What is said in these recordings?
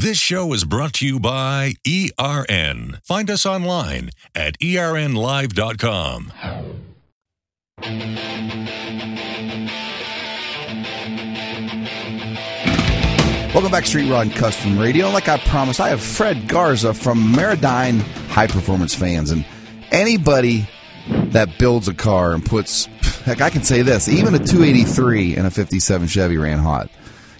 This show is brought to you by ERN. Find us online at ernlive.com. Welcome back, Street Rod Custom Radio. Like I promised, I have Fred Garza from Maradyne High Performance Fans, and anybody that builds a car and puts, heck, I can say this: even a 283 and a 57 Chevy ran hot.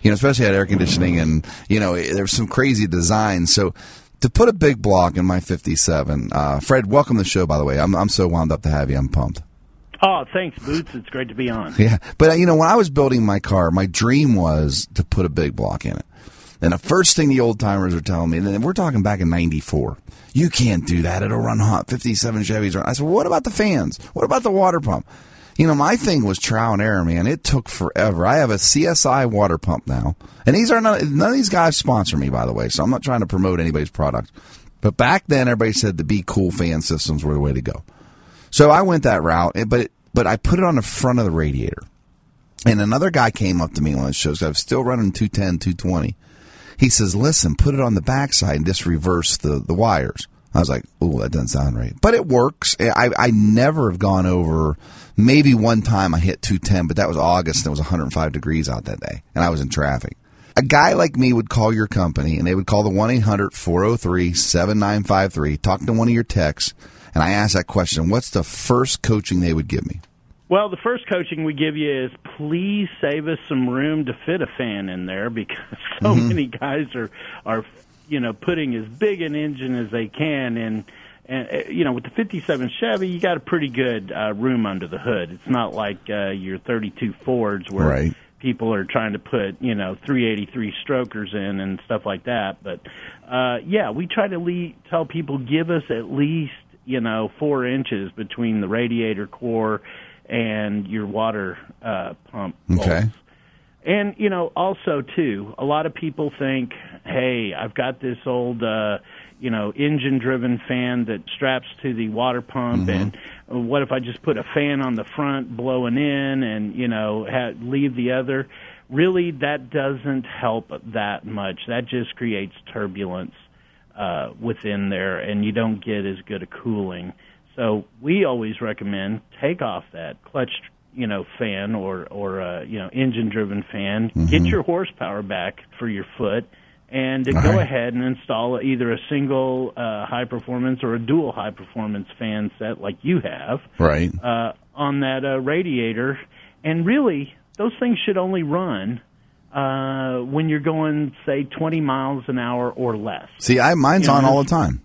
You know, especially had air conditioning, and you know, there's some crazy designs. So. To put a big block in my 57, uh, Fred, welcome to the show. By the way, I'm I'm so wound up to have you. I'm pumped. Oh, thanks, Boots. It's great to be on. Yeah, but uh, you know, when I was building my car, my dream was to put a big block in it. And the first thing the old timers are telling me, and we're talking back in '94, you can't do that; it'll run hot. '57 Chevys. Run. I said, well, what about the fans? What about the water pump? You know, my thing was trial and error, man. It took forever. I have a CSI water pump now, and these are not none of these guys sponsor me, by the way. So I'm not trying to promote anybody's product. But back then, everybody said the Be Cool fan systems were the way to go. So I went that route, eh, but it, but I put it on the front of the radiator. And another guy came up to me on the show. I was still running 210, 220. He says, listen, put it on the backside and just reverse the, the wires. I was like, oh, that doesn't sound right. But it works. I, I never have gone over, maybe one time I hit 210, but that was August and it was 105 degrees out that day. And I was in traffic. A guy like me would call your company and they would call the 1 800 403 7953, talk to one of your techs, and I asked that question what's the first coaching they would give me? Well, the first coaching we give you is please save us some room to fit a fan in there because so Mm-hmm. many guys are are you know putting as big an engine as they can and and uh, you know with the 57 Chevy you got a pretty good uh, room under the hood. It's not like uh, your 32 Fords where Right. people are trying to put you know 383 strokers in and stuff like that. But uh, yeah, we try to le- tell people give us at least you know four inches between the radiator core and your water uh, pump. Okay. bolts. And you know, also too, a lot of people think, "Hey, I've got this old, uh, you know, engine-driven fan that straps to the water pump, and what if I just put a fan on the front blowing in, and you know, ha- leave the other?" Really, that doesn't help that much. That just creates turbulence uh, within there, and you don't get as good a cooling. So we always recommend take off that clutch, you know, fan or or uh, you know engine-driven fan. Get your horsepower back for your foot, and to All go right. ahead and install either a single uh, high performance or a dual high performance fan set like you have Right. uh, on that uh, radiator. And really, those things should only run uh, when you're going, say, 20 miles an hour or less. See, I mine's You know, on all the time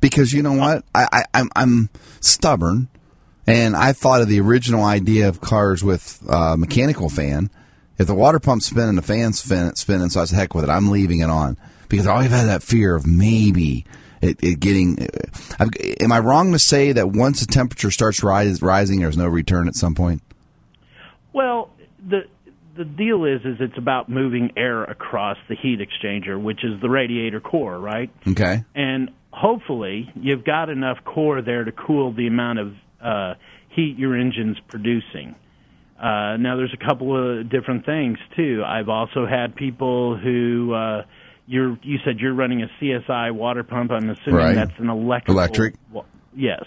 because you know what? I, I I'm I'm stubborn, and I thought of the original idea of cars with uh, mechanical fan. If the water pump's spinning, and the fan's spin, spinning, so I said, heck with it. I'm leaving it on because I always had that fear of maybe it, it getting. I've, am I wrong to say that once the temperature starts rise, rising, there's no return at some point? Well, the the deal is is it's about moving air across the heat exchanger, which is the radiator core, right? Okay. And hopefully, you've got enough core there to cool the amount of uh, heat your engine's producing. Uh, now, there's a couple of different things too. I've also had people who uh, you're you said you're running a CSI water pump. I'm assuming Right. that's an electrical. Electric. Yes.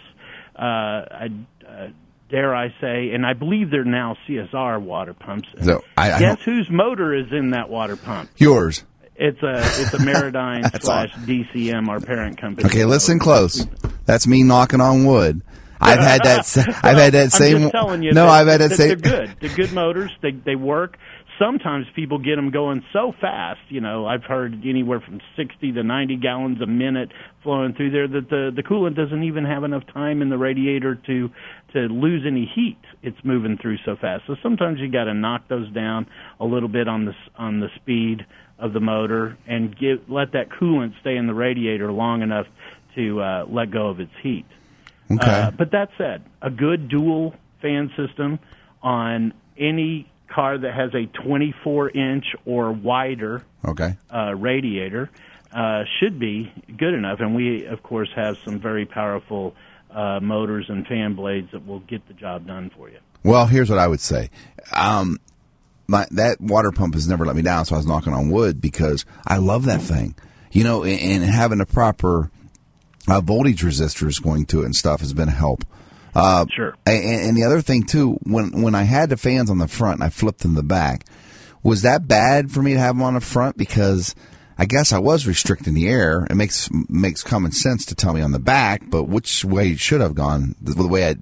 Uh, I uh, dare I say, and I believe they're now CSR water pumps. So I, I Guess whose motor is in that water pump? yours. It's a it's a That's slash DCM, our parent company. Okay, listen close. That's me knocking on wood. I've had that. sa- I've had that I'm same. just telling you. no, that, I've had that, that same. They're good. They're good motors. They they work. Sometimes people get them going so fast. You know, I've heard anywhere from 60 to 90 gallons a minute flowing through there that the the coolant doesn't even have enough time in the radiator to to lose any heat. It's moving through so fast. So sometimes you got to knock those down a little bit on the on the speed of the motor and give let that coolant stay in the radiator long enough to uh, let go of its heat. Okay. Uh, but that said, a good dual fan system on any car that has a 24 inch or wider okay. uh, radiator uh, should be good enough. And we, of course, have some very powerful uh, motors and fan blades that will get the job done for you. Well, here's what I would say. Um, my that water pump has never let me down. So I was knocking on wood because I love that thing. You know, and, and having a proper uh, voltage resistors going to it and stuff has been a help. Uh, Sure. and, and the other thing too, when when I had the fans on the front and I flipped them the back, was that bad for me to have them on the front because I guess I was restricting the air. It makes makes common sense to tell me on the back, but which way should have gone? The, the way I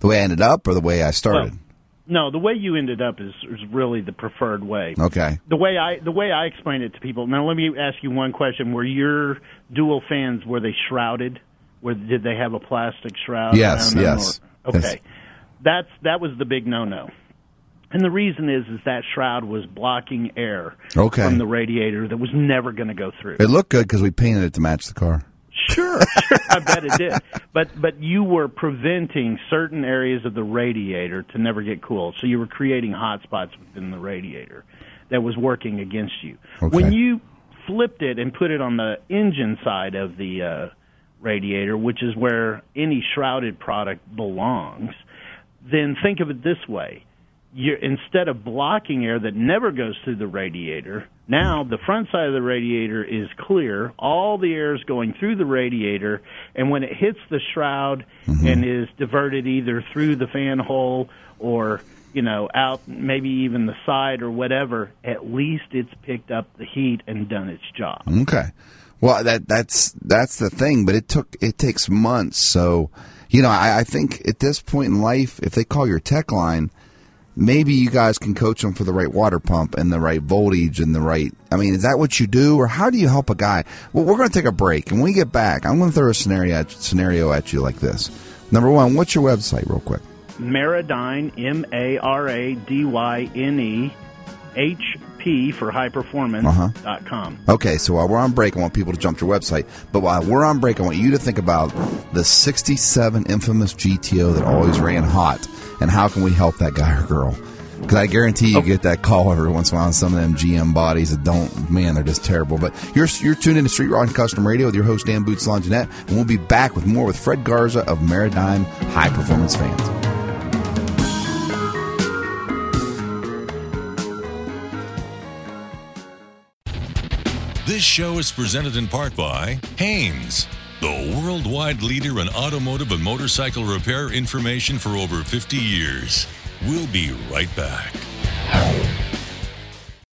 the way I ended up or the way I started? No, the way you ended up is, is really the preferred way. okay. The way I the way I explain it to people. Now, let me ask you one question: Were your dual fans were they shrouded? Were did they have a plastic shroud? Yes, yes, or- okay, yes. that's that was the big no-no. And the reason is is that shroud was blocking air Okay. from the radiator that was never going to go through. It looked good because we painted it to match the car. Sure, I bet it did. But but you were preventing certain areas of the radiator to never get cool. So you were creating hot spots within the radiator that was working against you. Okay. When you flipped it and put it on the engine side of the uh, radiator, which is where any shrouded product belongs, then think of it this way. You're, instead of blocking air that never goes through the radiator, now the front side of the radiator is clear. All the air is going through the radiator, and when it hits the shroud mm-hmm. and is diverted either through the fan hole or you know out maybe even the side or whatever, at least it's picked up the heat and done its job. Okay. Well, that that's that's the thing, but it took it takes months. So, you know, I, I think at this point in life, if they call your tech line, maybe you guys can coach them for the right water pump and the right voltage and the right. I mean, is that what you do, or how do you help a guy? Well, we're going to take a break, and when we get back, I'm going to throw a scenario at, scenario at you like this. Number one, what's your website, real quick? Maradyne, M A R A D Y N E, H P for high performance Uh-huh. dot com. Okay, so while we're on break, I want people to jump to your website. But while we're on break, I want you to think about the 67 infamous GTO that always ran hot and how can we help that guy or girl? Because I guarantee you oh. get that call every once in a while on some of them GM bodies that don't, man, they're just terrible. But you're, you're tuned into Street Rod and Custom Radio with your host, Dan Boots Longinette, and we'll be back with more with Fred Garza of Maradyne High Performance Fans. This show is presented in part by Haynes, the worldwide leader in automotive and motorcycle repair information for over 50 years. We'll be right back.